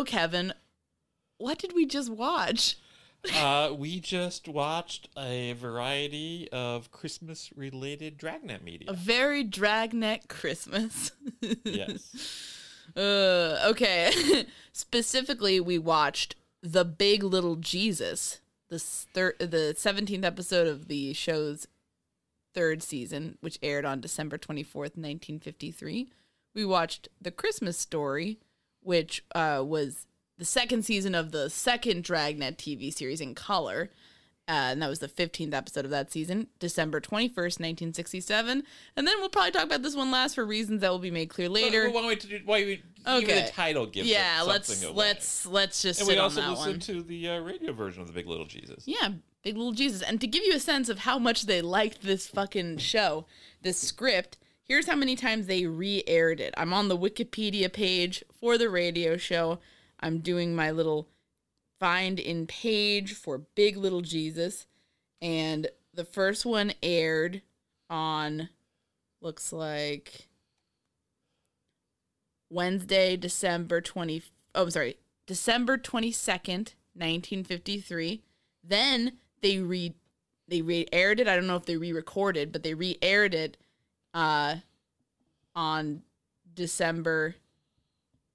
So, Kevin, what did we just watch? uh, we just watched a variety of Christmas related Dragnet media. A very Dragnet Christmas. yes. Uh, okay. Specifically, we watched The Big Little Jesus, the thir- the 17th episode of the show's third season, which aired on December 24th, 1953. We watched The Christmas Story, which uh, was the second season of the second Dragnet TV series in color. Uh, and that was the 15th episode of that season, December 21st, 1967. And then we'll probably talk about this one last for reasons that will be made clear later. Well, why, why, why, Okay. the title gives yeah, let's away. let's let's just and we also listened to the uh, radio version of the Big Little Jesus. Yeah, Big Little Jesus. And to give you a sense of how much they liked this fucking show, this script, here's how many times they re-aired it. I'm on the Wikipedia page for the radio show. I'm doing my little find in page for Big Little Jesus, and the first one aired on looks like Wednesday, December 20 Oh, sorry, December 22nd, 1953. Then they re they re-aired it. I don't know if they re-recorded, but they re-aired it uh on December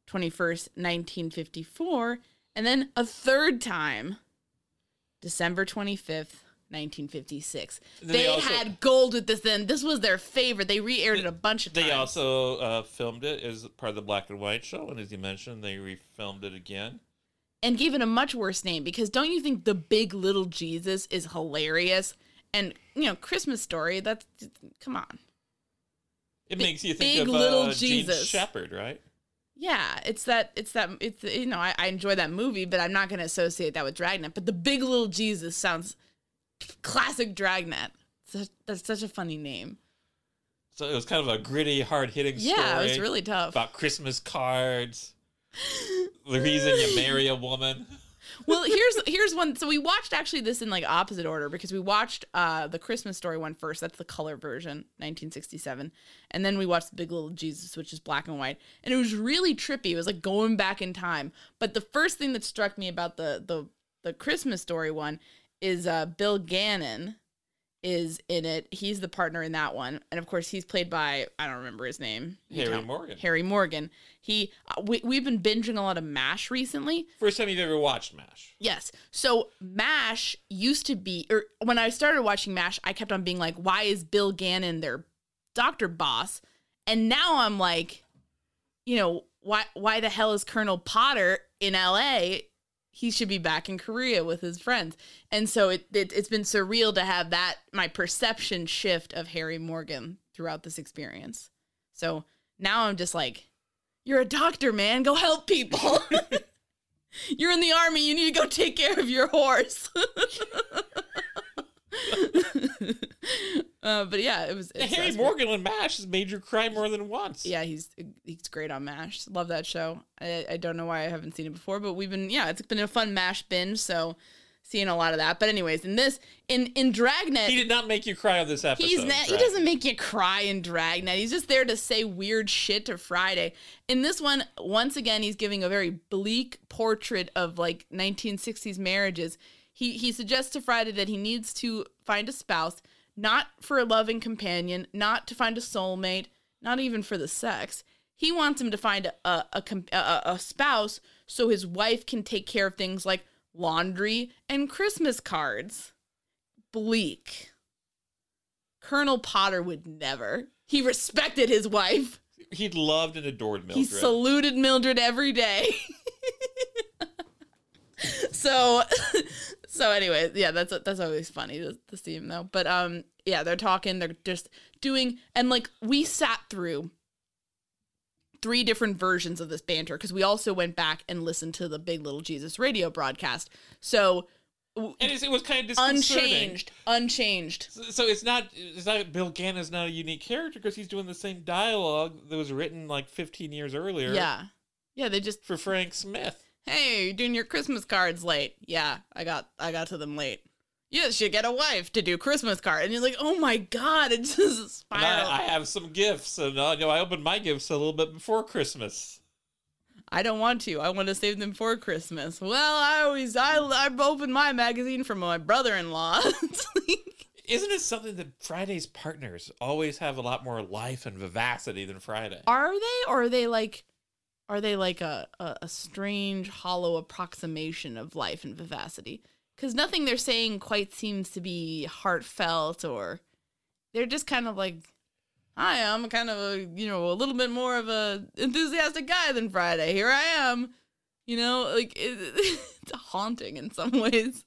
21st, 1954, and then a third time December 25th, 1956. They, they also- had gold with this then. This was their favorite. They re-aired it a bunch of times. They also uh, filmed it as part of the black and white show, and as you mentioned, they refilmed it again. and gave it a much worse name because don't you think the big little Jesus is hilarious? And you know, Christmas story, that's come on. It makes you think big of little uh, Jean Jesus. Shepherd, right? Yeah, it's that it's that it's you know, I, I enjoy that movie, but I'm not gonna associate that with Dragnet. But the big little Jesus sounds classic Dragnet. Such, that's such a funny name. So it was kind of a gritty, hard hitting story. Yeah, it was really tough. about Christmas cards. the reason you marry a woman. Well here's here's one. So we watched actually this in like opposite order because we watched uh the christmas story one first. That's the color version 1967 and then we watched big little jesus which is black and white. And it was really trippy. It was like going back in time. But the first thing that struck me about the the the christmas story one is uh bill gannon is in it he's the partner in that one and of course he's played by i don't remember his name You Harry Morgan. harry morgan he uh, we, we've been binging a lot of mash recently First time you've ever watched MASH. Yes. So MASH used to be, or when I started watching MASH, I kept on being like, why is Bill Gannon their doctor boss? And now I'm like, you know, why why the hell is Colonel Potter in LA? He should be back in Korea with his friends. And so it, it it's been surreal to have that my perception shift of Harry Morgan throughout this experience. So now I'm just like, you're a doctor, man. Go help people. You're in the army. You need to go take care of your horse. uh, but yeah, it was. It's, Harry Morgan on MASH has made you cry more than once. Yeah, he's he's great on Mash. Love that show. I, I don't know why I haven't seen it before, but we've been yeah, it's been a fun Mash binge. So seeing a lot of that. But anyways, in this in in Dragnet, He did not make you cry on this episode. He's not, he doesn't make you cry in Dragnet. He's just there to say weird shit to Friday. In this one, once again, he's giving a very bleak portrait of like 1960s marriages. He he suggests to Friday that he needs to find a spouse, not for a loving companion, not to find a soulmate, not even for the sex. He wants him to find a a, a, a, spouse so his wife can take care of things like laundry and Christmas cards. Bleak. Colonel Potter would never. He respected his wife. He loved and adored Mildred. He saluted Mildred every day. so so anyway, yeah, that's that's always funny to, to see him though. But um yeah, they're talking, they're just doing and like we sat through three different versions of this banter because we also went back and listened to the Big Little Jesus radio broadcast. So and it was kind of unchanged, unchanged. So- So it's not. It's not. Bill Gannon's not a unique character because he's doing the same dialogue that was written like 15 years earlier. Yeah. Yeah, they just For Frank Smith. Hey, you're doing your Christmas cards late. Yeah, I got I got to them late. Yes, You should get a wife to do Christmas card. And you're like, oh my god, it's just And spiral. I, I have some gifts, and uh, you know I opened my gifts a little bit before Christmas. I don't want to. I want to save them for Christmas. Well, I always I I opened my magazine for my brother-in-law. Like- Isn't it something that Friday's partners always have a lot more life and vivacity than Friday? are they or are they like are they like a, a, a strange hollow approximation of life and vivacity because nothing they're saying quite seems to be heartfelt or they're just kind of like hi i'm kind of a you know a little bit more of a enthusiastic guy than friday here i am you know like it, it's haunting in some ways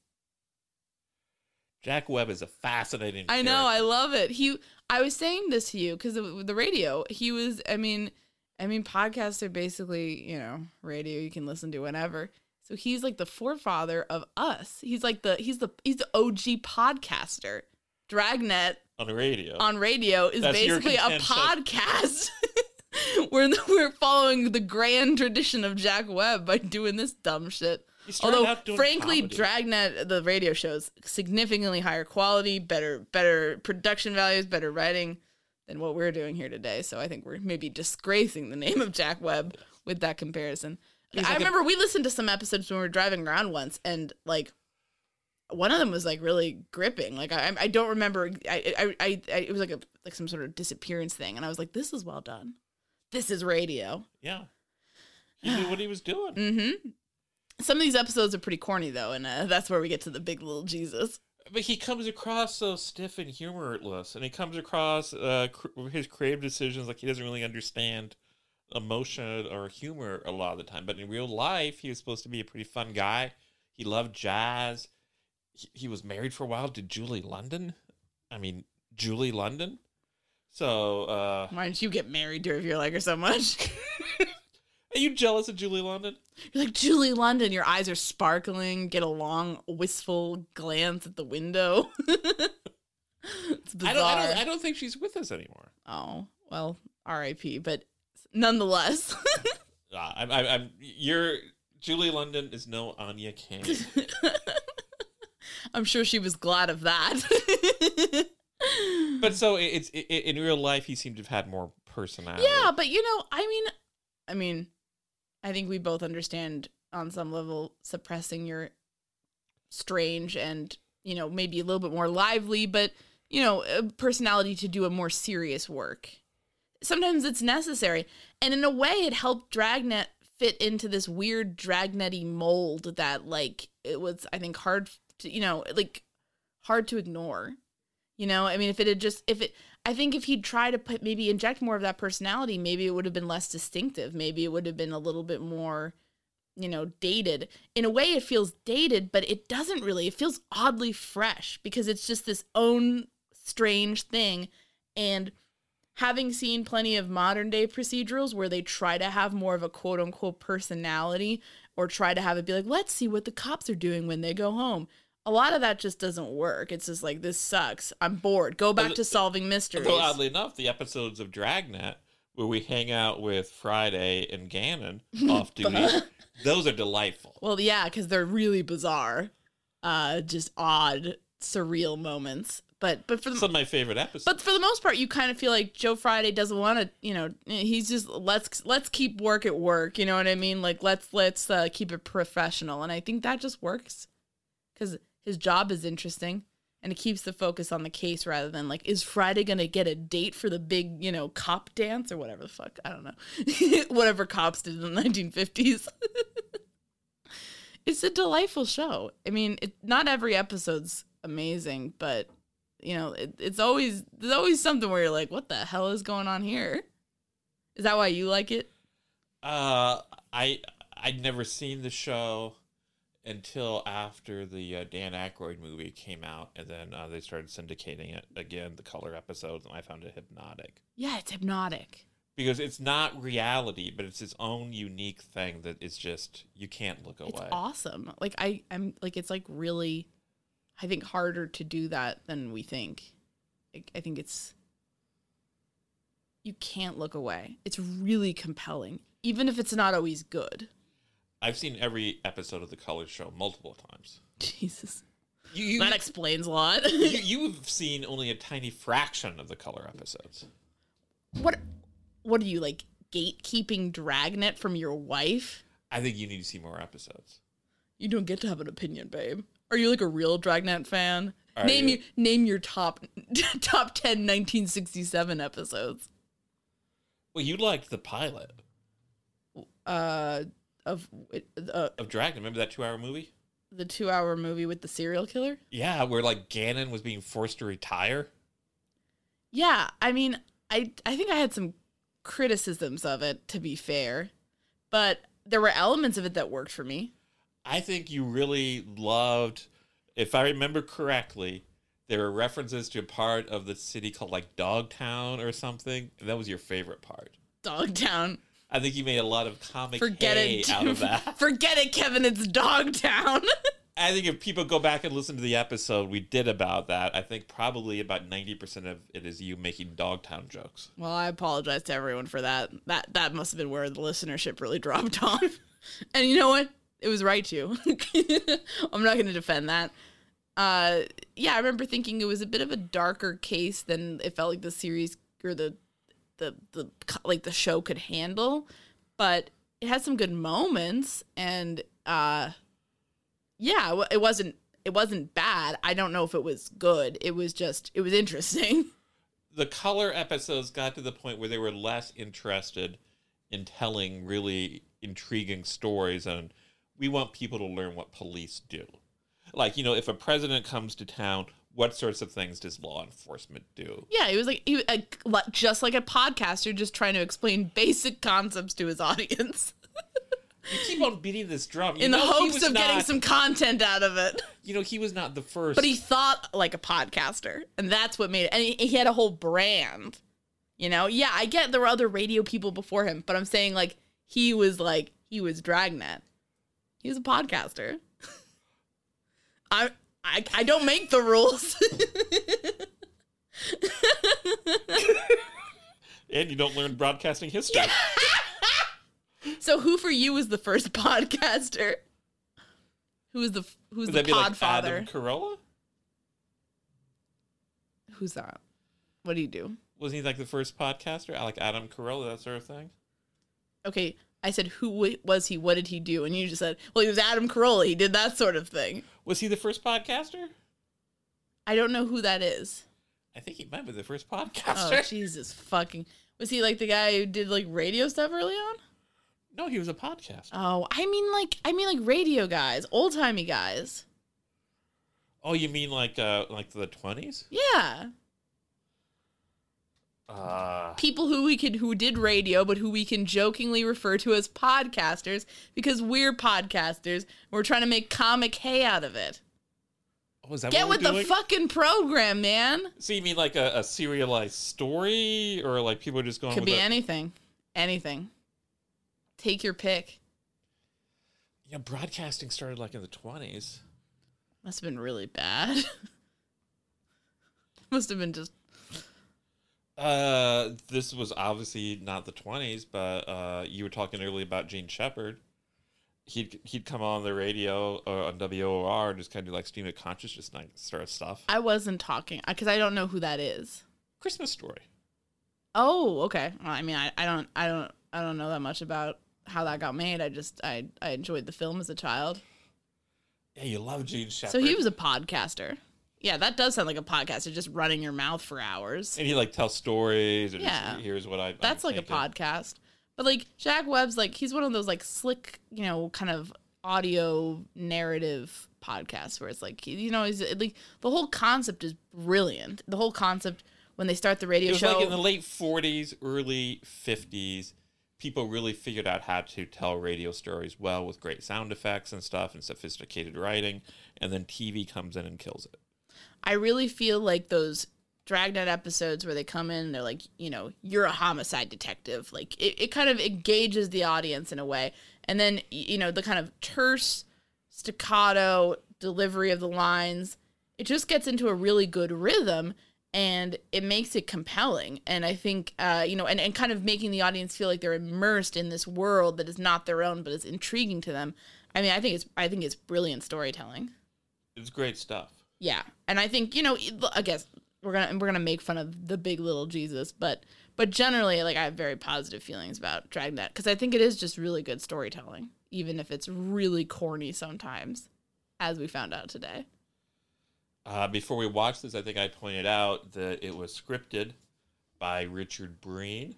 Jack Webb is a fascinating. I know, character. I love it. He, I was saying this to you because the radio. He was, I mean, I mean, podcasts are basically, you know, radio you can listen to whenever. So he's like the forefather of us. He's like the he's the he's the OG podcaster. Dragnet on radio. on radio is That's basically a podcast. we're we're following the grand tradition of Jack Webb by doing this dumb shit. Although, frankly, comedy. Dragnet, the radio shows, significantly higher quality, better better production values, better writing than what we're doing here today. So I think we're maybe disgracing the name of Jack Webb with that comparison. I like a- remember we listened to some episodes when we were driving around once, and like one of them was like really gripping. Like I, I don't remember. I, I, I, I, it was like a like some sort of disappearance thing, and I was like, "This is well done. This is radio." yeah, he knew what he was doing. Mm-hmm. Some of these episodes are pretty corny though, and uh, that's where we get to the big little Jesus. But he comes across so stiff and humorless, and he comes across uh, cr- his creative decisions like he doesn't really understand emotion or humor a lot of the time. But in real life, he was supposed to be a pretty fun guy. He loved jazz. He, he was married for a while to Julie London. I mean, Julie London. So, uh, Why didn't you get married to her if you like her so much? are you jealous of Julie London? You're like Julie London. Your eyes are sparkling. Get a long, wistful glance at the window. it's bizarre. I don't, I don't. I don't think she's with us anymore. oh well, R.I.P. But nonetheless, Uh, I'm, I'm, I'm. You're Julie London is no Anya King. I'm sure she was glad of that. but so it- it's it, in real life, he seemed to have had more personality. yeah, but you know, I mean, I mean, I think we both understand on some level suppressing your strange and you know maybe a little bit more lively, but you know, personality to do a more serious work. Sometimes it's necessary, and in a way, it helped Dragnet fit into this weird Dragnetty mold that like it was, I think, hard to you know like hard to ignore. You know, I mean, if it had just, if it, I think if he'd try to put, maybe inject more of that personality, maybe it would have been less distinctive. Maybe it would have been a little bit more, you know, dated. In a way, it feels dated, but it doesn't really. It feels oddly fresh because it's just this own strange thing. And having seen plenty of modern day procedurals where they try to have more of a quote unquote personality or try to have it be like, let's see what the cops are doing when they go home. A lot of that just doesn't work. It's just like, this sucks. I'm bored. Go back to solving mysteries. Though oddly enough, the episodes of Dragnet where we hang out with Friday and Gannon off duty, those are delightful. Well, yeah, because they're really bizarre, uh, just odd, surreal moments. But but for the Some of my favorite episodes. but for the most part, you kind of feel like Joe Friday doesn't want to. You know, he's just let's let's keep work at work. You know what I mean? Like let's let's uh, keep it professional, and I think that just works because his job is interesting. And it keeps the focus on the case rather than like, is Friday gonna get a date for the big, you know, cop dance or whatever the fuck? I don't know. whatever cops did in the 1950s. it's a delightful show. I mean, it, not every episode's amazing, but you know, it, it's always there's always something where you're like, what the hell is going on here? Is that why you like it? Uh, I I'd never seen the show until after the uh, Dan Aykroyd movie came out, and then uh, they started syndicating it again, the color episodes, and I found it hypnotic Yeah, it's hypnotic. because it's not reality, but it's its own unique thing that is just you can't look away. It's awesome. Like I, I'm like it's like really, I think harder to do that than we think. I, I think it's you can't look away. It's really compelling, even if it's not always good. I've seen every episode of the Color Show multiple times. Jesus, You you, that explains a lot. you you've seen only a tiny fraction of the Color episodes. what, what are you like gatekeeping Dragnet from your wife? I think you need to see more episodes. You don't get to have an opinion, babe. Are you like a real Dragnet fan? Are name you? your name your top top 10 1967 episodes. Well, you liked the pilot Uh of uh, of Dragnet. Remember that two-hour movie? the 2-hour movie with the serial killer? Yeah, where like Gannon was being forced to retire. Yeah, I mean, I I think I had some criticisms of it to be fair, but there were elements of it that worked for me. I think you really loved, if I remember correctly, there were references to a part of the city called like Dogtown or something. That was your favorite part. Dogtown. I think you made a lot of comic Forget hay it. out of that. Forget it, Kevin. It's Dogtown. I think if people go back and listen to the episode we did about that, I think probably about 90% of it is you making Dogtown jokes. Well, I apologize to everyone for that. That that must have been where the listenership really dropped off. and you know what? It was right to. I'm not going to defend that. Uh, yeah, I remember thinking it was a bit of a darker case than it felt like the series or the the the like the show could handle, but it had some good moments and uh yeah, it wasn't it wasn't bad. I don't know if it was good. It was just it was interesting. the color episodes got to the point where they were less interested in telling really intriguing stories and we want people to learn what police do Like, you know, if a president comes to town, what sorts of things does law enforcement do? Yeah, he was like he was just like a podcaster, just trying to explain basic concepts to his audience You keep on beating this drum. You in the hopes of getting some content out of it. You know, he was not the first. But he thought like a podcaster, and that's what made it. And he, he had a whole brand. You know, yeah, I get there were other radio people before him, but I'm saying like he was like he was Dragnet. He was a podcaster. I I I don't make the rules. and you don't learn broadcasting history. so who for you was the first podcaster? Who was the who's Would the that be like podfather? Adam Carolla? who's that? What do you do? Wasn't he like the first podcaster? Like Adam Carolla, that sort of thing? Okay, I said who was he? What did he do? And you just said, well, he was Adam Carolla. He did that sort of thing. Was he the first podcaster? I don't know who that is. I think he might be the first podcaster. Oh. Jesus fucking! Was he like the guy who did like radio stuff early on? no, he was a podcaster. Oh, I mean like I mean like radio guys, old timey guys. Oh, you mean like uh like the twenties? Yeah, Uh people who we could who did radio, but who we can jokingly refer to as podcasters because we're podcasters. We're trying to make comic hay out of it. oh, is that Get with we're the fucking program, man. So you mean like a, a serialized story, or like people just going Could be a- anything, anything. Take your pick. Yeah, broadcasting started like in the twenties. Must have been really bad. Must have been just Uh, this was obviously not the twenties, but uh, you were talking earlier about Jean Shepherd. He'd he'd come on the radio uh, on WOR and just kind of like stream of consciousness night sort of stuff. I wasn't talking because I don't know who that is. Christmas story. Oh, okay. Well, I mean, I, I don't, I don't, I don't know that much about how that got made. I just, I, I enjoyed the film as a child. Yeah, you love Jean Shepherd. So he was a podcaster. Yeah, that does sound like a podcaster, just running your mouth for hours. and he like tells stories. And Yeah. just, here's what I. That's I'm like a podcast. But like Jack Webb's, like he's one of those like slick, you know, kind of audio narrative podcasts where it's like, you know, he's like the whole concept is brilliant. The whole concept when they start the radio It was show. like in the late '40s, early '50s. People really figured out how to tell radio stories well with great sound effects and stuff and sophisticated writing, and then TV comes in and kills it. I really feel like those Dragnet episodes where they come in and they're like, you know, you're a homicide detective. Like it, it kind of engages the audience in a way. And then, you know, the kind of terse staccato delivery of the lines, it just gets into a really good rhythm and it makes it compelling. And I think, uh, you know, and, and kind of making the audience feel like they're immersed in this world that is not their own, but is intriguing to them. I mean, I think it's, I think it's brilliant storytelling. It's great stuff. Yeah, and I think you know, I guess we're gonna we're gonna make fun of the big little Jesus, but but generally, like I have very positive feelings about Dragnet because I think it is just really good storytelling, even if it's really corny sometimes, as we found out today. Uh, before we watched this, I think I pointed out that it was scripted by Richard Breen,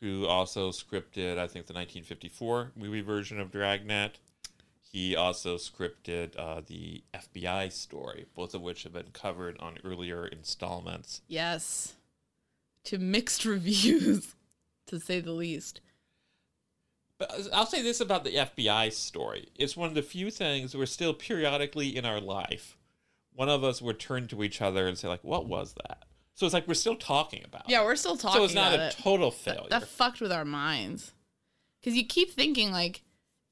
who also scripted, I think, the 1954 movie version of Dragnet. He also scripted uh, the FBI story, both of which have been covered on earlier installments. Yes, to mixed reviews, to say the least. But I'll say this about the FBI story. It's one of the few things where still periodically in our life, one of us would turn to each other and say, like, what was that? So it's like we're still talking about Yeah, it. we're still talking about it. So it's not a it. total That- failure. That, fucked with our minds. Because you keep thinking like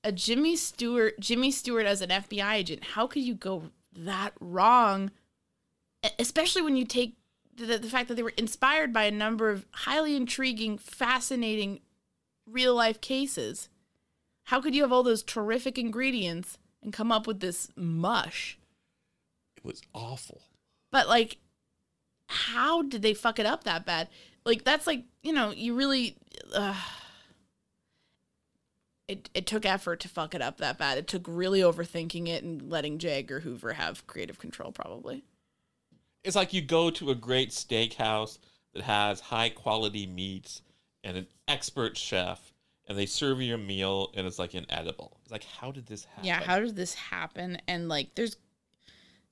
a Jimmy Stewart, Jimmy Stewart as an FBI agent. How could you go that wrong? Especially when you take the, the fact that they were inspired by a number of highly intriguing, fascinating, real life cases. How could you have all those terrific ingredients and come up with this mush? it was awful. But like, how did they fuck it up that bad? Like that's like you know you really. Uh, it it took effort to fuck it up that bad. It took really overthinking it and letting J. Edgar Hoover have creative control, probably. It's like you go to a great steakhouse that has high quality meats and an expert chef, and they serve you a meal and it's like inedible. It's like, how did this happen? Yeah, how did this happen? And like, there's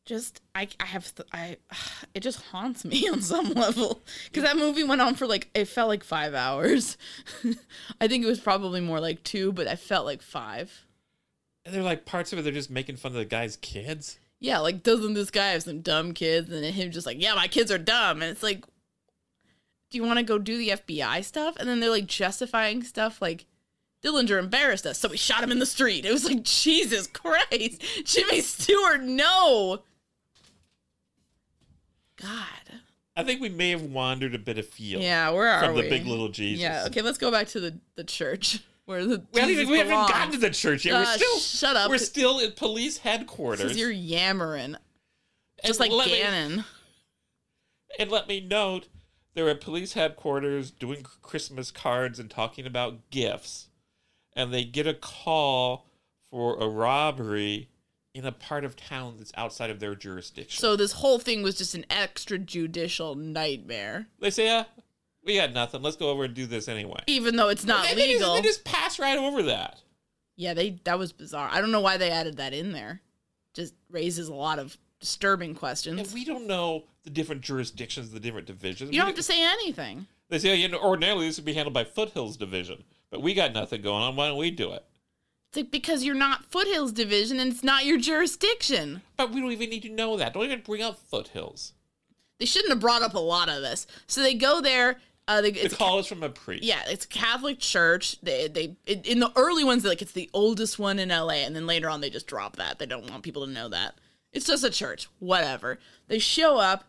just I I have th- I it just haunts me on some level because that movie went on for like it felt like five hours. I think it was probably more like two, but I felt like five. And they're like parts of it. They're just making fun of the guy's kids. Yeah, like doesn't this guy have some dumb kids? And then him just like, yeah, my kids are dumb, and it's like, do you want to go do the FBI stuff? And then they're like justifying stuff like. Dillinger embarrassed us, so we shot him in the street. It was like, Jesus Christ. Jimmy Stewart, no. God. I think we may have wandered a bit afield. Yeah, where are from we? the big little Jesus. Yeah, okay, let's go back to the, the church where the We haven't, even, we haven't gotten to the church yet. Uh, we're still shut up. We're still at police Because headquarters. you're yammering. Just And like let me- Gannon. And let me note, they're at police headquarters doing Christmas cards and talking about gifts. And they get a call for a robbery in a part of town that's outside of their jurisdiction. So this whole thing was just an extrajudicial nightmare. they say, uh, we got nothing. Let's go over and do this anyway. Even though it's not And they just- legal. They just pass right over that. Yeah, they that was bizarre. I don't know why they added that in there. Just raises a lot of disturbing questions. And we don't know the different jurisdictions, the different divisions. you don't We have to say anything. They say, you know, ordinarily this would be handled by Foothills Division, but we got nothing going on. Why don't we do it? It's like because you're not Foothills Division and it's not your jurisdiction. But we don't even need to know that. Don't even bring up Foothills. They shouldn't have brought up a lot of this. So they go there. Uh, they, The it's call is from a priest. yeah, it's a Catholic church. They they in in the early ones, like it's the oldest one in LA, and then later on they just drop that. They don't want people to know that it's just a church. Whatever. They show up,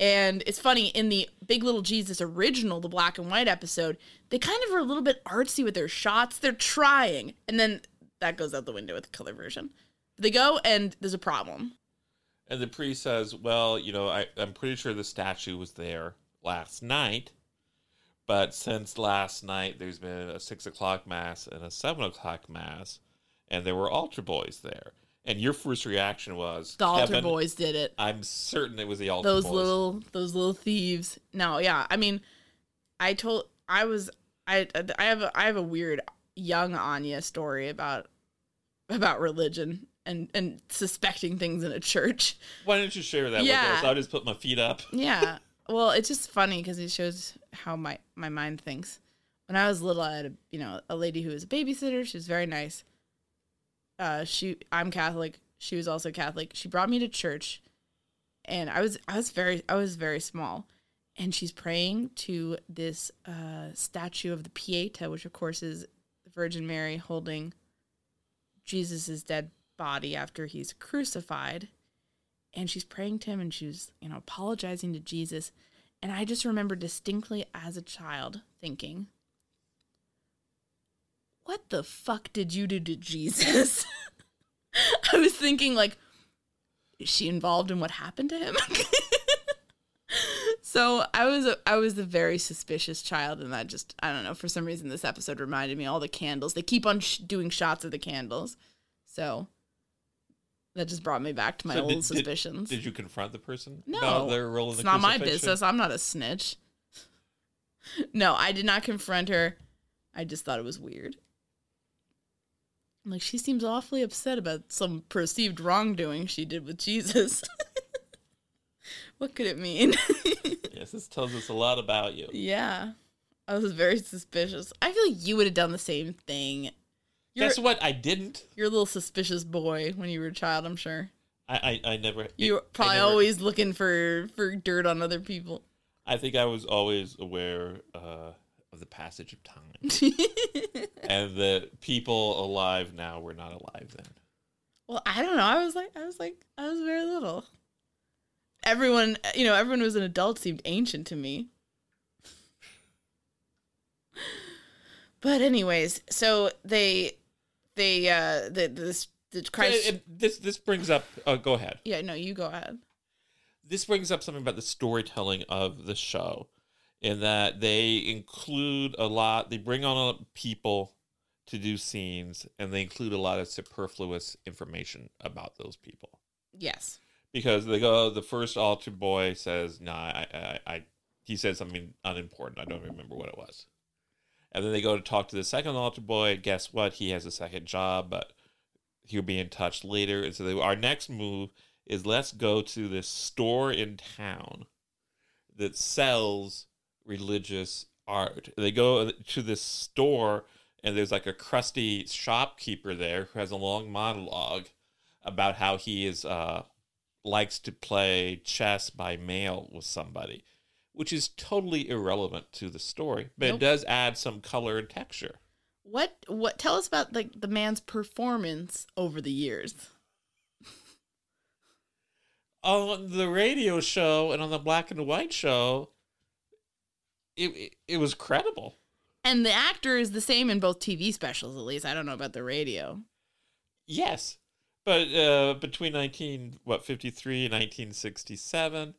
and it's funny in the Big Little Jesus original, the black and white episode. They kind of are a little bit artsy with their shots. They're trying, and then that goes out the window with the color version. They go, and there's a problem. And the priest says, well, you know, I, I'm pretty sure the statue was there last night. But since last night, there's been a six o'clock mass and a seven o'clock mass, and there were altar boys there. And your first reaction was The altar boys did it. I'm certain it was the altar those boys. little those little thieves. No, yeah. I mean, I told I was I I have a, I have a weird young Anya story about about religion and and suspecting things in a church. Why don't you share that Yeah. with us? I'll just put my feet up. Yeah. well, it's just funny because it shows how my my mind thinks. When I was little, I had a you know a lady who was a babysitter. She was very nice. Uh, she I'm Catholic. She was also Catholic. She brought me to church, and I was I was very I was very small, and she's praying to this uh, statue of the Pieta, which of course is Virgin Mary holding Jesus' dead body after he's crucified. And she's praying to him and she's you know apologizing to jesus. And i just remember distinctly as a child thinking what the fuck did you do to jesus? I was thinking like is she involved in what happened to him so i was a, i was a very suspicious child and that just i don't know for some reason this episode reminded me all the candles they keep on sh- doing shots of the candles so that just brought me back to my So old did- did- suspicions Did, you confront the person? no, about their role in it's not my business. I'm not a snitch. no, I did not confront her. I just thought it was weird. I'm like, she seems awfully upset about some perceived wrongdoing she did with Jesus. what could it mean? Yes, this tells us a lot about you. yeah, I was very suspicious. I feel like you would have done the same thing. You're, Guess what? I didn't. you're a little suspicious boy when you were a child. I'm sure I, I, I never. you were I probably never- always looking for for dirt on other people. I think I was always aware uh, of the passage of time, and that people alive now were not alive then. Well, I don't know. I was like, I was like, I was very little. Everyone, you know, everyone who was an adult seemed ancient to me. But anyways, so they, they, uh, the this the Christ. So, and this this brings up. Oh, go ahead. yeah, no, you go ahead. This brings up something about the storytelling of the show, in that they include a lot. They bring on a people to do scenes, and they include a lot of superfluous information about those people. Yes. Because they go the first altar boy says no I, I i he said something unimportant. I don't remember what it was. And then they go to talk to the second altar boy. Guess what? He has a second job but he'll be in touch later. And so they, our next move is let's go to this store in town that sells religious art. They go to this store and there's like a crusty shopkeeper there who has a long monologue about how he is uh likes to play chess by mail with somebody, which is totally irrelevant to the story, but Nope. it does add some color and texture. What what tell us about like the man's performance over the years? on the radio show and on the black and white show, it it, it was credible. And the actor is the same in both TV specials, at least. I don't know about the radio. Yes, but uh, between nineteen what fifty three and nineteen sixty seven,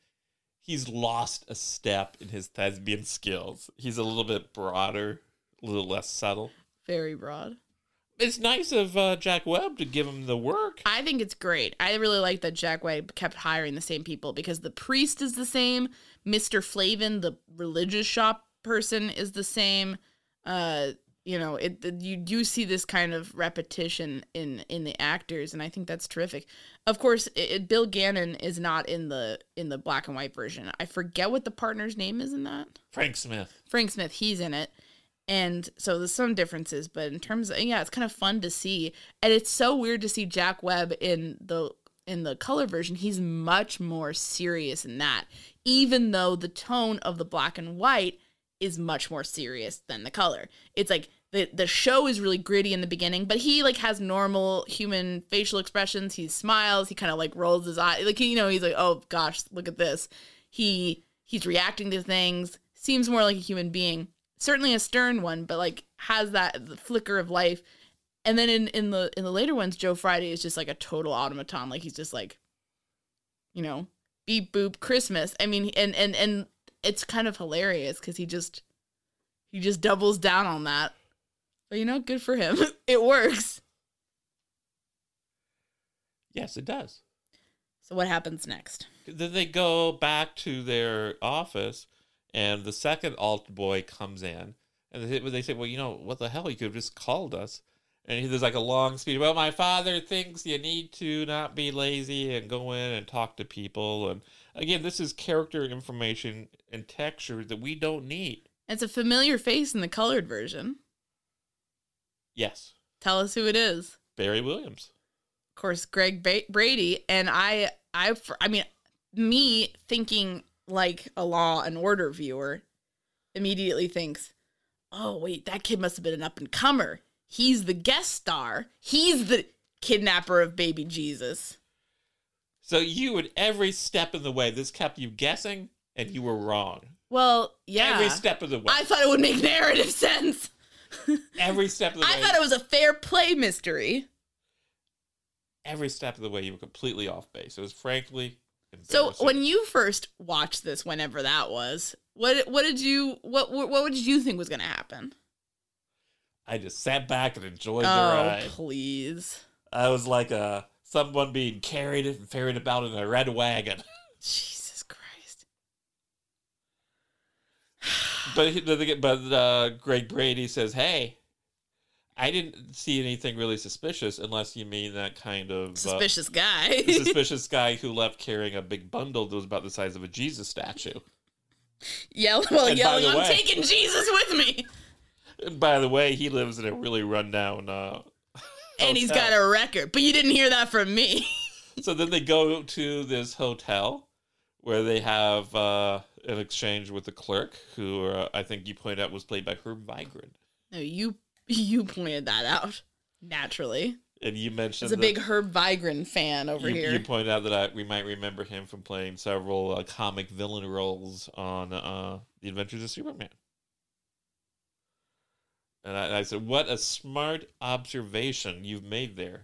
he's lost a step in his thespian skills. He's a little bit broader, a little less subtle. Very broad. It's nice of uh, Jack Webb to give him the work. I think it's great. I really like that Jack Webb kept hiring the same people because the priest is the same, Mr. Flavin, the religious shop person, is the same. Uh, you know, it you do see this kind of repetition in in the actors, and I think that's terrific. Of course, it, it- Bill Gannon is not in the in the black and white version. I forget what the partner's name is in that. Frank Smith. Frank Smith, he's in it. And so there's some differences, but in terms of yeah, it's kind of fun to see. And it's so weird to see Jack Webb in the in the color version. He's much more serious in that, even though the tone of the black and white is much more serious than the color. It's like the the show is really gritty in the beginning, but he like has normal human facial expressions. He smiles, he kind of like rolls his eye. Like you know, he's like, "Oh gosh, look at this." He he's reacting to things, seems more like a human being. Certainly a stern one, but like has that flicker of life. And then in in the in the later ones, Joe Friday is just like a total automaton. Like he's just like, you know, beep boop Christmas. I mean, and and and it's kind of hilarious because he just he just doubles down on that. But you know, good for him. it works. Yes, it does. So what happens next? Then they go back to their office, and the second alt boy comes in, and they, they say, "Well, you know, what the hell? You could have just called us." And he, there's like a long speech. Well, my father thinks you need to not be lazy and go in and talk to people. And again, this is character information and texture that we don't need. It's a familiar face in the colored version. Yes, Tell us who it is. Barry Williams. Of course, Greg ba- Brady, and I, I, I mean, me thinking like a Law and Order viewer, immediately thinks, "Oh wait, that kid must have been an up and comer. He's the guest star. He's the kidnapper of baby Jesus." So you, at every step of the way, this kept you guessing, and you were wrong. Well, yeah, Every step of the way. I thought it would make narrative sense. Every step of the way. I thought it was a fair play mystery. every step of the way you were completely off base. It was frankly So when you first watched this, whenever that was, what what did you what what, what did you think was going to happen? I just sat back and enjoyed the Oh, ride. please. I was like a someone being carried and ferried about in a red wagon. Jesus Christ. But he- but but uh, Greg Brady says, "Hey, I didn't see anything really suspicious, unless you mean that kind of uh, Suspicious guy. suspicious guy who left carrying a big bundle that was about the size of a Jesus statue." Yell, well, And by yelling, I'm way- taking Jesus with me. And by the way, he lives in a really rundown. Uh, And he's got a record. But you didn't hear that from me. So then they go to this hotel where they have uh, an exchange with the clerk, who uh, I think you pointed out was played by Herb Vigran. no, you you pointed that out. Naturally. And you mentioned There's a big Herb Vigran fan over you, here. you pointed out that I, we might remember him from playing several uh, comic villain roles on uh, The Adventures of Superman. And I, I said, "What a smart observation you've made there."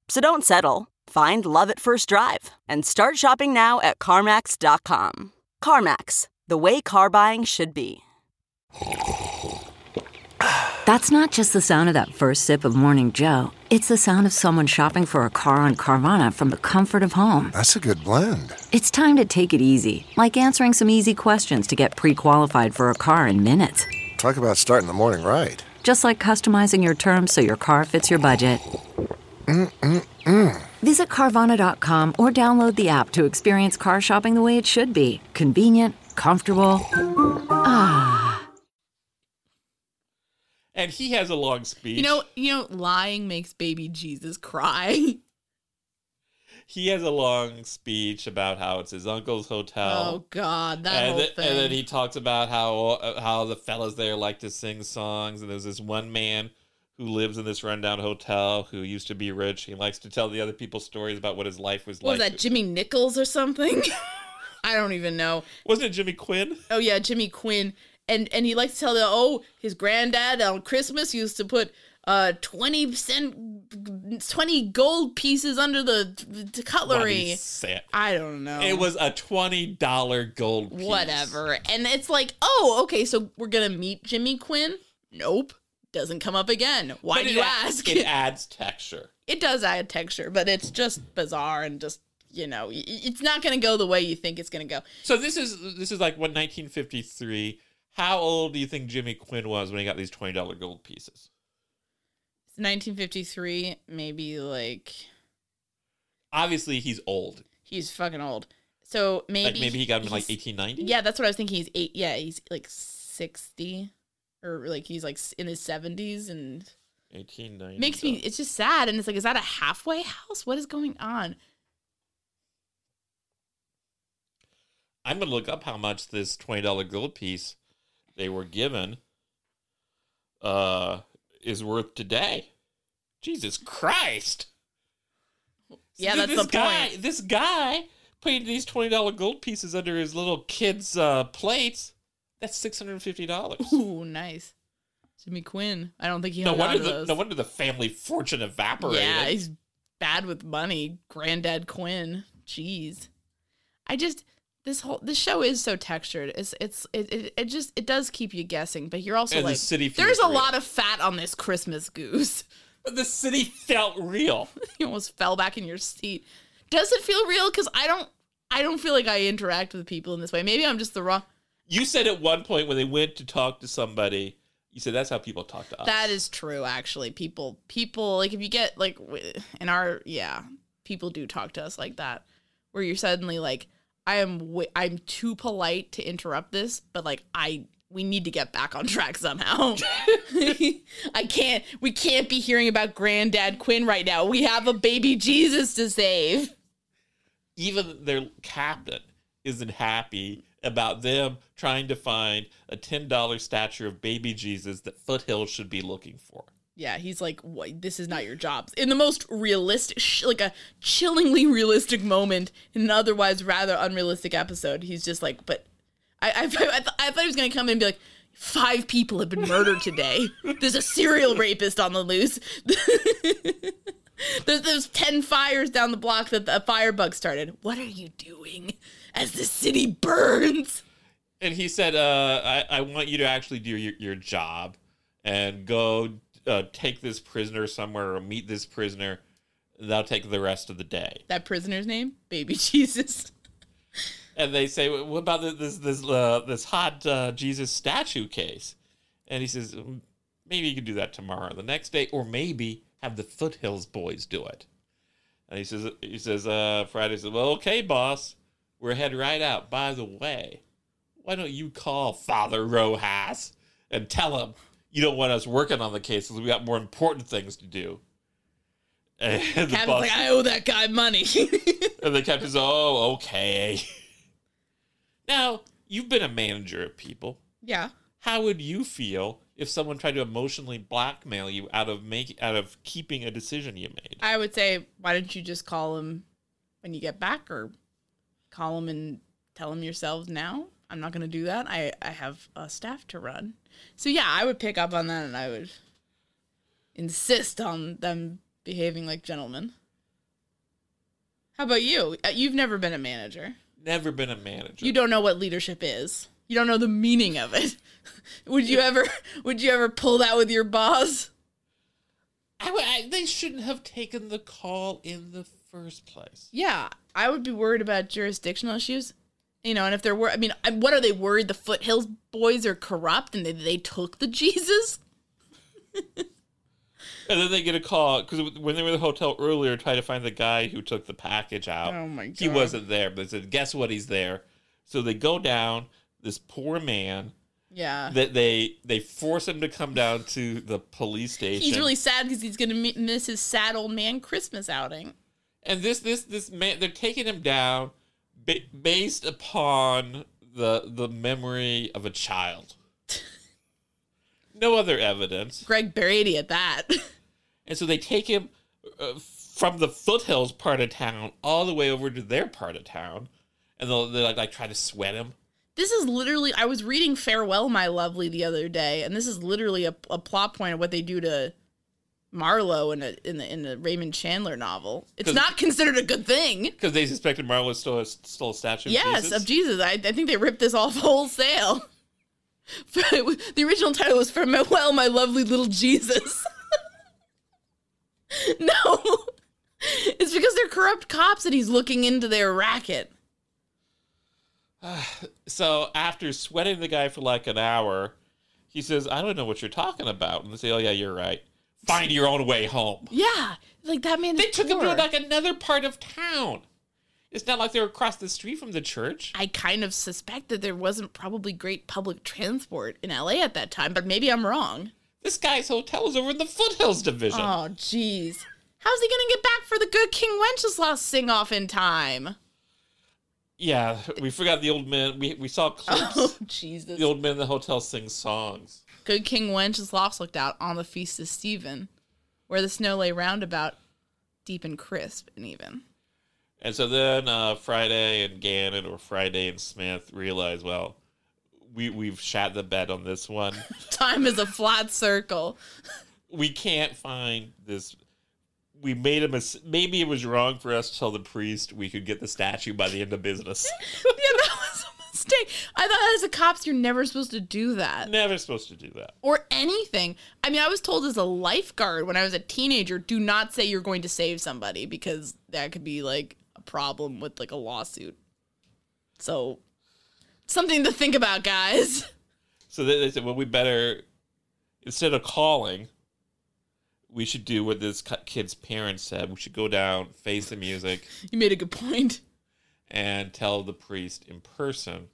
So don't settle. Find love at first drive and start shopping now at CarMax.com. CarMax, the way car buying should be. That's not just the sound of that first sip of Morning Joe. It's the sound of someone shopping for a car on Carvana from the comfort of home. That's a good blend. It's time to take it easy, like answering some easy questions to get pre qualified for a car in minutes. Talk about starting the morning right. Just like customizing your terms so your car fits your budget. Visit Carvana.com or download the app to experience car shopping the way it should be convenient, comfortable. And he has a long speech. You know, you know, lying makes baby Jesus cry. he has a long speech about how it's his uncle's hotel. oh God, that and, whole then, thing. and then he talks about how uh, how the fellas there like to sing songs, and there's this one man who lives in this rundown hotel who used to be rich. He likes to tell the other people stories about what his life was what was like. that Jimmy Nichols or something? I don't even know. Wasn't it Jimmy Quinn? Oh yeah, Jimmy Quinn, and and he likes to tell the oh his granddad on Christmas used to put uh twenty cent twenty gold pieces under the, the cutlery. I don't know. It was a twenty dollar gold piece. whatever, and it's like oh okay, so we're gonna meet Jimmy Quinn. Nope, doesn't come up again. Why But do you ask? It adds texture. it does add texture, but it's just bizarre and just you know it's not gonna go the way you think it's gonna go. So this is this is like what 1953. How old do you think Jimmy Quinn was when he got these twenty dollar gold pieces? It's 1953, maybe like Obviously, he's old. he's fucking old. So maybe Like maybe he got him in like 1890. Yeah, that's what I was thinking. He's eight. Yeah, he's like 60, or like he's like in his 70s, and 1890. makes me. It's just sad, and it's like, is that a halfway house? What is going on? I'm gonna look up how much this twenty dollar gold piece they were given uh is worth today. Jesus Christ! Yeah, Th- that's this the guy, point. This guy putting these twenty dollar gold pieces under his little kids' uh, plates. That's six hundred and fifty dollars. Ooh, nice. Jimmy Quinn. I don't think he No wonder the those. no wonder the family fortune evaporated. Yeah, he's bad with money. Granddad Quinn. Jeez. I just this whole this show is so textured. It's it's it, it, it just it does keep you guessing, but you're also And the like city there's a real. lot of fat on this Christmas goose. But the city felt real. you almost fell back in your seat. Does it feel real? Because I don't I don't feel like I interact with people in this way. Maybe I'm just the wrong. You said at one point when they went to talk to somebody, you said that's how people talk to us. That is true. Actually, people people like if you get like in our yeah, people do talk to us like that, where you're suddenly like I am w- I'm too polite to interrupt this, but like I we need to get back on track somehow. I can't we can't be hearing about Granddad Quinn right now. We have a baby Jesus to save. even their captain isn't happy about them trying to find a $10 statue of baby Jesus that Foothill should be looking for. Yeah, he's like, what, this is not your job. In the most realistic, sh- like a chillingly realistic moment in an otherwise rather unrealistic episode, he's just like, but I, I, I, th- I thought he was going to come in and be like, five people have been murdered today. There's a serial rapist on the loose. there's, there's 10 fires down the block that the firebug started. What are you doing as the city burns? And he said, uh, I, I want you to actually do your, your job and go uh, take this prisoner somewhere or meet this prisoner. That'll take the rest of the day. That prisoner's name? Baby Jesus. And they say, "What about this this uh, this hot uh, Jesus statue case?" And he says, "Mm, "Maybe you can do that tomorrow, the next day, or maybe have the Foothills boys do it." And he says, "He says, uh, Friday says, well, okay, boss, we're heading right out. By the way, why don't you call Father Rojas and tell him you don't want us working on the case because we got more important things to do?" And the, Captain's boss, like, I owe that guy money. and the captain's, oh, okay. now, you've been a manager of people. yeah. How would you feel if someone tried to emotionally blackmail you out of make out of keeping a decision you made? I would say, why don't you just call him when you get back or call him and tell him yourselves now? I'm not going to do that. I, I have a staff to run. So, yeah, I would pick up on that and I would insist on them behaving like gentlemen. How about you? Uh, You've never been a manager. Never been a manager. You don't know what leadership is. You don't know the meaning of it. would you ever would you ever pull that with your boss? I, w- I- they shouldn't have taken the call in the first place. Yeah, I would be worried about jurisdictional issues. You know, and if they're worried, I mean, I- what are they worried? The Foothills boys are corrupt and they, they took the Jesus? And then they get a call because when they were in the hotel earlier, trying to find the guy who took the package out. Oh my God. He wasn't there, but they said, "Guess what? He's there." So they go down. This poor man. Yeah. That they they force him to come down to the police station. He's really sad because he's going to miss his sad old man Christmas outing. and this this this man they're taking him down ba- based upon the the memory of a child. no other evidence. Greg Brady at that. And so they take him uh, from the foothills part of town all the way over to their part of town, and they'll they like, like try to sweat him. This is literally, I was reading Farewell, My Lovely the other day, and this is literally a, a plot point of what they do to Marlowe in, a, in, the, in the Raymond Chandler novel. it's not considered a good thing. Because they suspected Marlowe stole a, stole a statue. Of Yes, Jesus. of Jesus. I, I think they ripped this off wholesale. the original title was Farewell, My Lovely Little Jesus. no. It's because they're corrupt cops and he's looking into their racket. So after sweating the guy for like an hour, he says, "I don't know what you're talking about." And they say, "Oh yeah, you're right. Find your own way home." Yeah. Like that man They took him to like another part of town. It's not like they were across the street from the church. I kind of suspect that there wasn't probably great public transport in LA at that time, but maybe I'm wrong. This guy's hotel is over in the foothills division. Oh, jeez. How's he gonna get back for the good King Wenceslas sing off in time? Yeah, we forgot the old man. We we saw clips. Oh, Jesus. the old man in the hotel sings songs. Good King Wenceslas looked out on the feast of Stephen, where the snow lay round about, deep and crisp and even. And so then uh, Friday and Gannon or Friday and Smith realize, well, we we've shat the bed on this one. Time is a flat circle. we can't find this. We made a mis- maybe it was wrong for us to tell the priest we could get the statue by the end of business. yeah, that was a mistake. I thought as a cops, you're never supposed to do that. Never supposed to do that. Or anything. I mean, I was told as a lifeguard when I was a teenager, do not say you're going to save somebody because that could be like a problem with like a lawsuit. So, something to think about, guys. So they, they said, well, we better instead of calling, we should do what this kid's parents said. We should go down, face the music, You made a good point. and tell the priest in person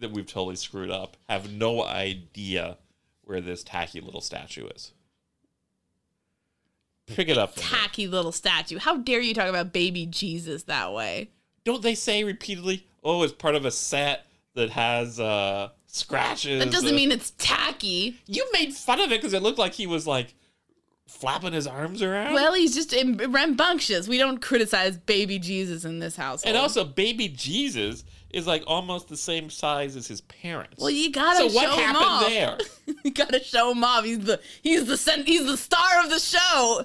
that we've totally screwed up. Have no idea where this tacky little statue is. Pick it up. from there. Tacky little statue. How dare you talk about baby Jesus that way? Don't they say repeatedly, "Oh, it's part of a set that has uh scratches"? That doesn't uh, mean it's tacky. you made fun of it because it looked like he was like flapping his arms around. Well, he's just rambunctious. We don't criticize baby Jesus in this house. and also, baby Jesus is like almost the same size as his parents. well, you gotta so what show him happened off. there? you gotta show him off. He's the he's the cent- he's the star of the show.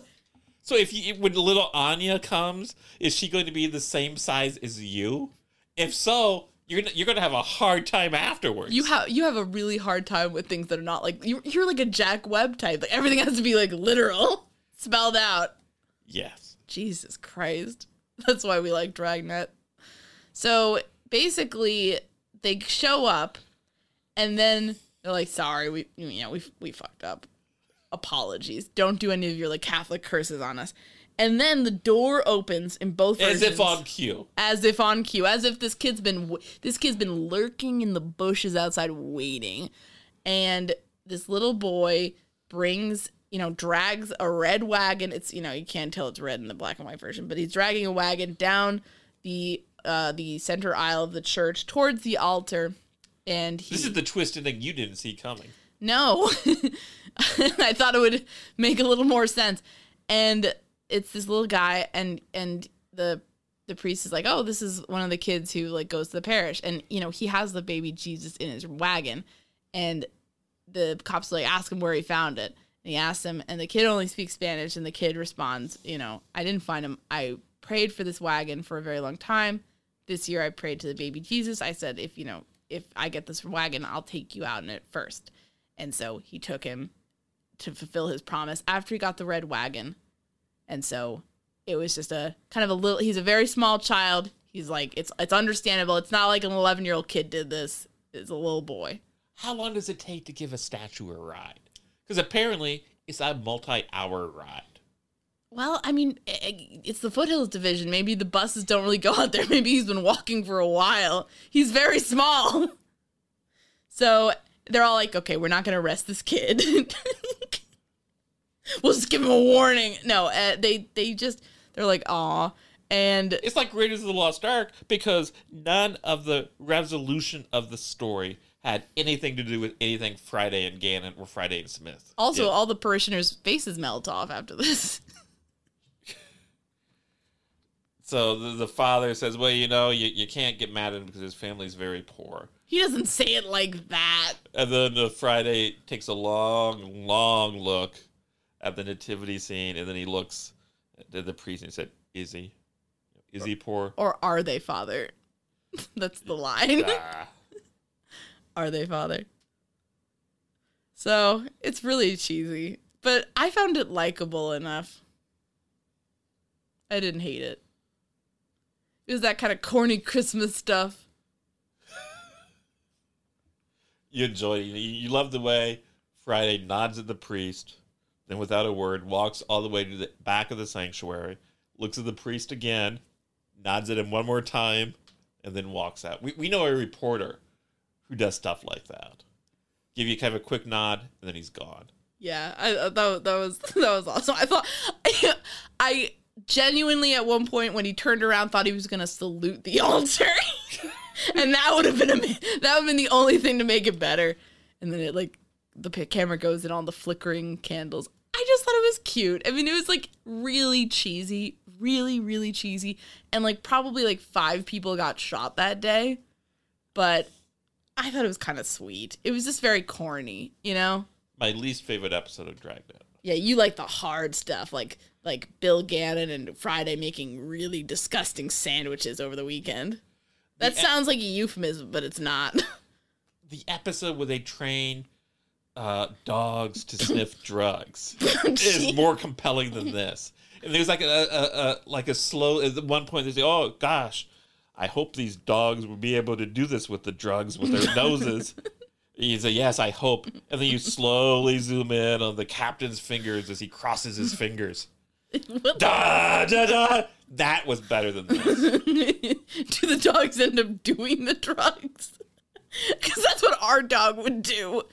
So if you, when little Anya comes, is she going to be the same size as you? If so, you're gonna- you're to have a hard time afterwards. You have you have a really hard time with things that are not like you, you're like a Jack Webb type. Like everything has to be like literal, spelled out. yes. Jesus Christ. That's why we like Dragnet. So basically, they show up, and then they're like, "Sorry, we you know we we fucked up. Apologies. Don't do any of your like Catholic curses on us." And then the door opens in both As versions, if on cue. as if on cue, as if this kid's been this kid's been lurking in the bushes outside waiting, and this little boy brings you know, drags a red wagon. It's you know you can't tell it's red in the black and white version, but he's dragging a wagon down the uh, the center aisle of the church towards the altar, and he. This is the twisted thing you didn't see coming. No, I thought it would make a little more sense, and it's this little guy, and and the the priest is like, oh, this is one of the kids who like goes to the parish, and you know he has the baby Jesus in his wagon, and the cops like ask him where he found it. And he asks him, and the kid only speaks Spanish, and the kid responds, you know, I didn't find him. I prayed for this wagon for a very long time. This year I prayed to the baby Jesus. I said, if you know, if I get this wagon, I'll take you out in it first. And so he took him to fulfill his promise after he got the red wagon. And so it was just a kind of a little he's a very small child. He's like it's it's understandable. It's not like an 11-year-old kid did this. It's a little boy. How long does it take to give a statue a ride? Because apparently it's a multi-hour ride. Well, I mean, it's the foothills division. Maybe the buses don't really go out there. Maybe he's been walking for a while. He's very small. So they're all like, okay, we're not going to arrest this kid. we'll just give him a warning. No, uh, they they just they're like, aw. And It's like Raiders of the Lost Ark because none of the resolution of the story had anything to do with anything Friday and Gannon or Friday and Smith. also, did. all the parishioners' faces melt off after this. so the, the father says, "Well, you know, you, you can't get mad at him because his family's very poor." he doesn't say it like that. And then uh, Friday takes a long, long look at the nativity scene, and then he looks at the priest and he said, "Is he? Is he poor?" Or are they, Father? That's the line. Ah. Are they, Father? So it's really cheesy, but I found it likable enough. I didn't hate it. It was that kind of corny Christmas stuff. you enjoy it. You, you love the way Friday nods at the priest, then without a word walks all the way to the back of the sanctuary, looks at the priest again, nods at him one more time, and then walks out. We, we know a reporter who does stuff like that. Give you kind of a quick nod, and then he's gone. Yeah, I, I- that that was that was awesome. I thought I genuinely at one point when he turned around thought he was gonna salute the altar, and that would have been a, that would have been the only thing to make it better. And then it like the camera goes in on the flickering candles. I just thought it was cute. I mean, it was like really cheesy, really really cheesy, and like probably like five people got shot that day, but I thought it was kind of sweet. It was just very corny, you know. My least favorite episode of Dragnet. Yeah, you like the hard stuff, like like Bill Gannon and Friday making really disgusting sandwiches over the weekend. That The- sounds like a euphemism, but it's not. The episode where they train uh, dogs to sniff drugs is more compelling than this. And there's like a, a, a like a slow. At one point, they say, "Oh gosh, I hope these dogs will be able to do this with the drugs with their noses." You say, "Yes, I hope," and then you slowly zoom in on the captain's fingers as he crosses his fingers. Da da da. That was better than this. do the dogs end up doing the drugs? Because that's what our dog would do.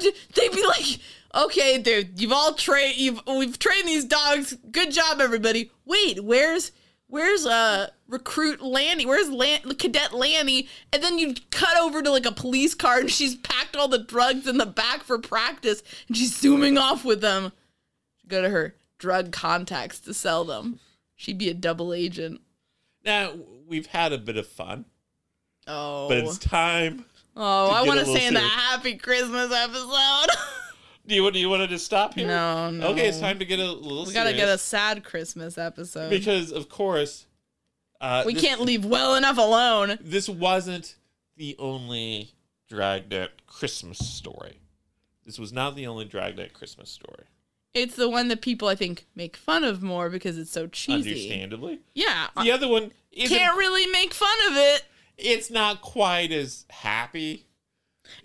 D- they'd be like, "Okay, dude, you've all trained. You've we've trained these dogs. Good job, everybody. Wait, where's where's uh recruit Lanny? Where's Lan- cadet Lanny? And then you cut over to like a police car, and she's packed all the drugs in the back for practice, and she's zooming off with them. Go to her drug contacts to sell them. She'd be a double agent. Now we've had a bit of fun, Oh, but it's time. Oh, I want to say in the. Happy Christmas episode. Do you do you want to just stop here? no, no. Okay, it's time to get a little. We gotta get a sad Christmas episode. because of course uh, we this, can't leave well enough alone. This wasn't the only Dragnet Christmas story. This was not the only Dragnet Christmas story. It's the one that people I think make fun of more because it's so cheesy. Understandably, Yeah, the other one isn't. can't really make fun of it. It's not quite as happy.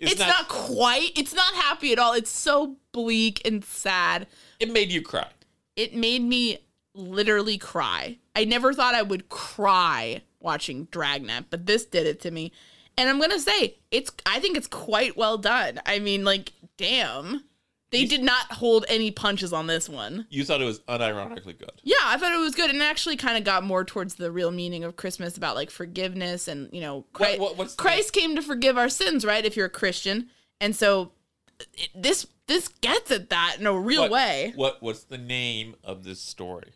It's, not, quite. It's not happy at all. It's so bleak and sad. It made you cry. It made me literally cry. I never thought I would cry watching Dragnet, but this did it to me. And I'm gonna say it's. I think it's quite well done. I mean, like, damn. They did not hold any punches on this one. You thought it was unironically good. Yeah, I thought it was good and actually kind of got more towards the real meaning of Christmas about like forgiveness and, you know, Christ, what- what's the- Christ came to forgive our sins, right? If you're a Christian. And so it, this this gets at that in a real what, way. What What's the name of this story?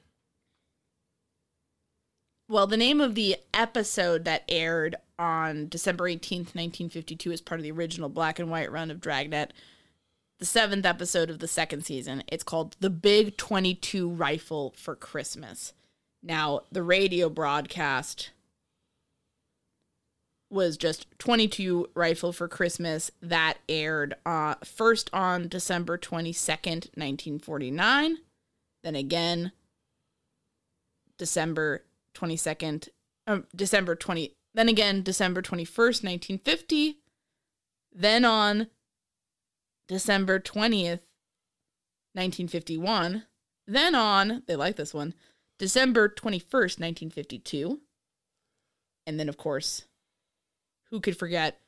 Well, the name of the episode that aired on December 18th, 1952 as part of the original black and white run of Dragnet, the seventh episode of the second season. It's called The Big 22 Rifle for Christmas. Now, the radio broadcast was just 22 Rifle for Christmas that aired uh, first on December 22nd, 1949, then again December 22nd, um, December 20, then again December 21st, 1950, then on December 20th, 1951, then on, they like this one, December 21st, 1952, and then of course, who could forget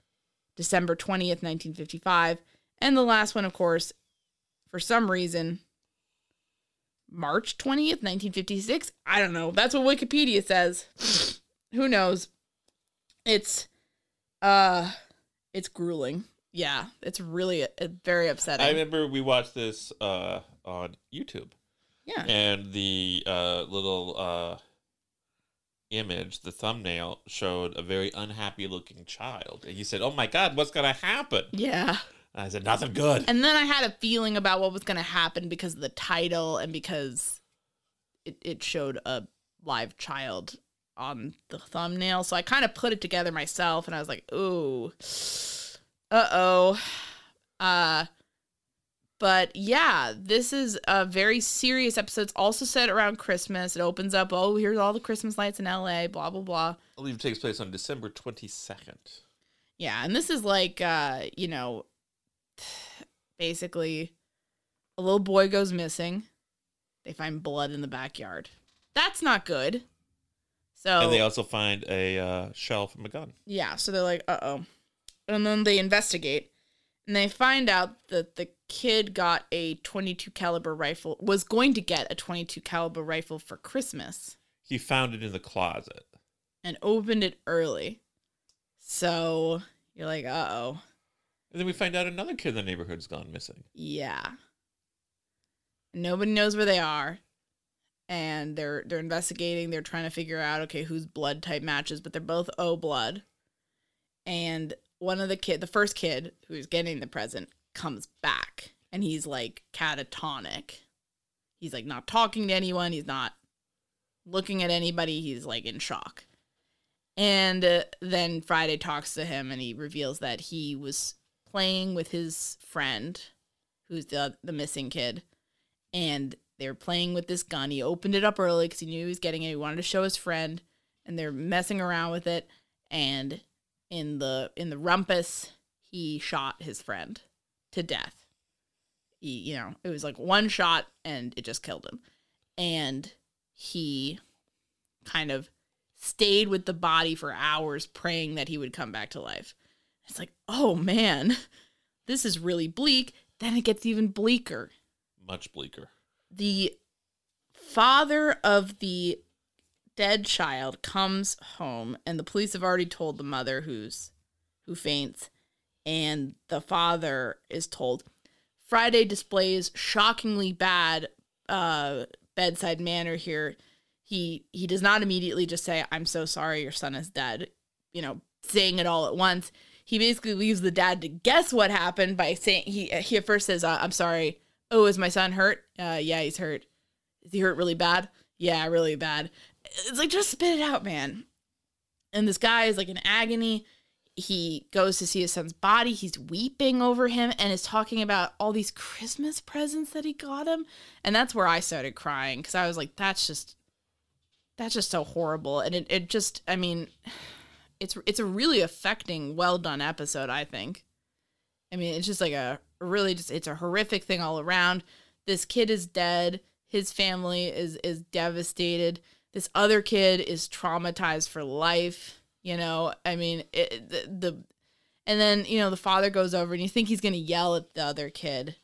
December 20th, 1955, and the last one, of course, for some reason, March 20th, 1956. I don't know. That's what Wikipedia says. Who knows? It's uh it's grueling. Yeah, it's really uh, very upsetting. I remember we watched this uh, on YouTube, yeah. and the uh, little uh, image, the thumbnail, showed a very unhappy looking child. And he said, Oh my God, what's going to happen? Yeah. I said, Nothing good. And then I had a feeling about what was going to happen because of the title and because it, it showed a live child on the thumbnail. So I kind of put it together myself and I was like, ooh, uh oh. Uh, but yeah, this is a very serious episode. It's also set around Christmas. It opens up, oh, here's all the Christmas lights in LA, blah, blah, blah. I believe it takes place on December 22nd. Yeah, and this is like uh, you know, basically a little boy goes missing. They find blood in the backyard. That's not good. So And they also find a uh, shell from a gun. yeah, so they're like, "Uh oh," and then they investigate, and they find out that the kid got a 22 caliber rifle. Was going to get a 22 caliber rifle for Christmas, He found it in the closet. and opened it early. So you're like, "Uh oh." And then we find out another kid in the neighborhood's gone missing. Yeah. Nobody knows where they are. And they're they're investigating, they're trying to figure out okay, whose blood type matches, but they're both O blood. And one of the kid, the first kid who's getting the present comes back and he's like catatonic. He's like not talking to anyone, he's not looking at anybody, he's like in shock. And uh, then Friday talks to him and he reveals that he was playing with his friend, who's the the missing kid, and they were playing with this gun. He opened it up early because he knew he was getting it. He wanted to show his friend, and they're messing around with it. And in the in the rumpus, he shot his friend to death. He, you know, it was like one shot, and it just killed him. And he kind of stayed with the body for hours, praying that he would come back to life. It's like, oh man, this is really bleak. Then it gets even bleaker. Much bleaker. The father of the dead child comes home, and the police have already told the mother who's who faints, and the father is told. Friday displays shockingly bad uh, bedside manner here. He he does not immediately just say, "I'm so sorry, your son is dead," you know, saying it all at once he basically leaves the dad to guess what happened by saying he he at first says uh, I'm sorry. Oh, is my son hurt? Uh, yeah, he's hurt. Is he hurt really bad? Yeah, really bad. It's like just spit it out, man. And this guy is like in agony. He goes to see his son's body. He's weeping over him and is talking about all these Christmas presents that he got him. And that's where I started crying because I was like, that's just that's just so horrible. And it, it just I mean it's it's a really affecting, well done episode. I think. I mean, it's just like a really just it's a horrific thing all around. This kid is dead. His family is is devastated. This other kid is traumatized for life. You know, I mean, it, the, the and then you know the father goes over and you think he's gonna yell at the other kid,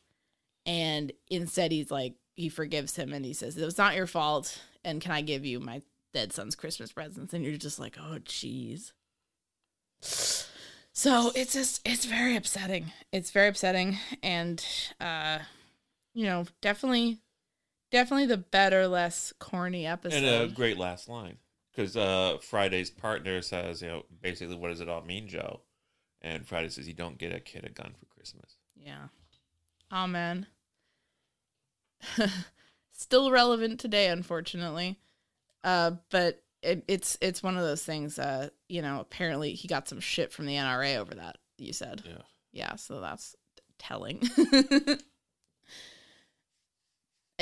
And instead, he's like, he forgives him and he says, It was not your fault. And can I give you my dead son's Christmas presents? And you're just like, Oh, jeez. So it's just, it's very upsetting. It's very upsetting. And, uh, you know, definitely, definitely the better, less corny episode. And a great last line because uh, Friday's partner says, you know, basically, what does it all mean, Joe? And Friday says, you don't get a kid a gun for Christmas. Yeah. Amen. Still relevant today, unfortunately. Uh, but it, it's it's one of those things. Uh, you know, apparently he got some shit from the NRA over that. You said, Yeah. yeah. So that's telling.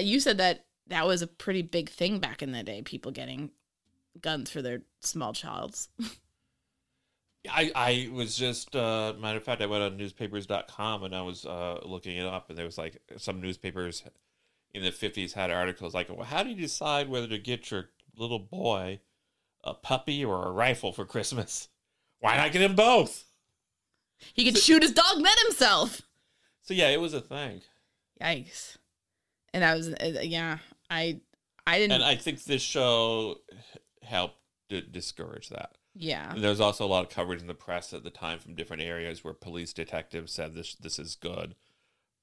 you said that that was a pretty big thing back in the day. People getting guns for their small childs. I, I was just uh matter of fact I went on newspapers.com and I was uh looking it up and there was like some newspapers in the 50s had articles like well how do you decide whether to get your little boy a puppy or a rifle for Christmas why not get him both He could shoot his dog then himself. so yeah it was a thing Yikes! And that was, uh, yeah, I, I didn't. and I think this show helped to discourage that yeah, And there was also a lot of coverage in the press at the time from different areas where police detectives said this this is good.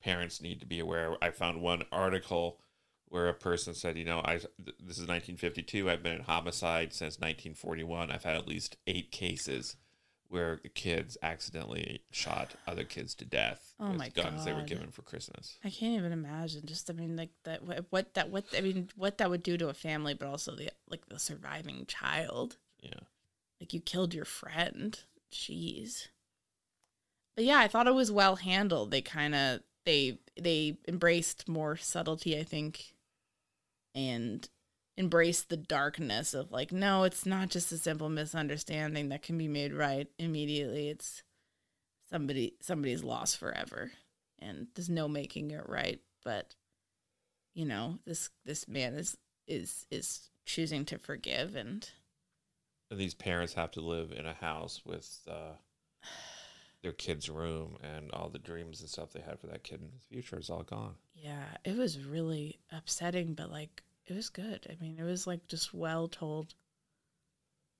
Parents need to be aware. I found one article where a person said, you know, I this is 1952. I've been in homicide since 1941. I've had at least eight cases where the kids accidentally shot other kids to death Oh with my guns they were given for Christmas. I can't even imagine. Just, I mean, like that. What, what that? What I mean, what that would do to a family, but also the like the surviving child. Yeah. Like you killed your friend. Jeez. But yeah, I thought it was well handled. They kind of they they embraced more subtlety, I think, and embraced the darkness of like, no, it's not just a simple misunderstanding that can be made right immediately. It's somebody somebody's lost forever, and there's no making it right. But you know, this this man is is is choosing to forgive and And these parents have to live in a house with uh, their kid's room and all the dreams and stuff they had for that kid in his future is all gone. Yeah, it was really upsetting, but like it was good. I mean, it was like just well told.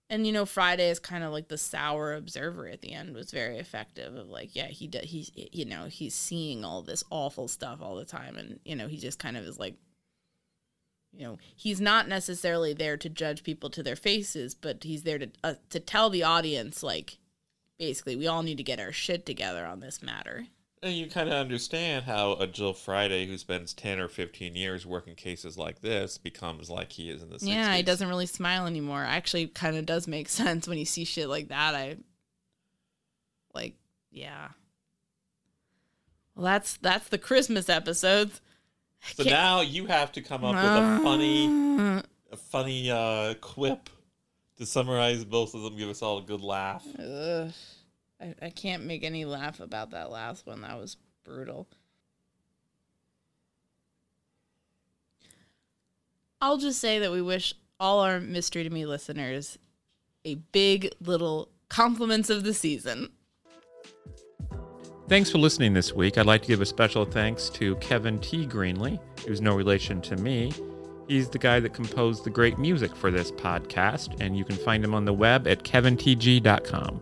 And you know, Friday is kind of like the sour observer at the end was very effective. Of like, yeah, he does. He's you know he's seeing all this awful stuff all the time, and you know he just kind of is like, you know, he's not necessarily there to judge people to their faces, but he's there to uh, to tell the audience like, basically, we all need to get our shit together on this matter. And you kind of understand how a Joe Friday who spends 10 or 15 years working cases like this becomes like he is in the 60s. Yeah, he doesn't really smile anymore. Actually, kind of does make sense when you see shit like that. I like, yeah. Well, that's that's the Christmas episodes. So now you have to come up with a funny, a funny uh, quip to summarize both of them, give us all a good laugh. Ugh. I, I can't make any laugh about that last one. That was brutal. I'll just say that we wish all our Mystery to Me listeners a big little compliments of the season. Thanks for listening this week. I'd like to give a special thanks to Kevin T. Greenley, who's no relation to me. He's the guy that composed the great music for this podcast, and you can find him on the web at kevintg.com.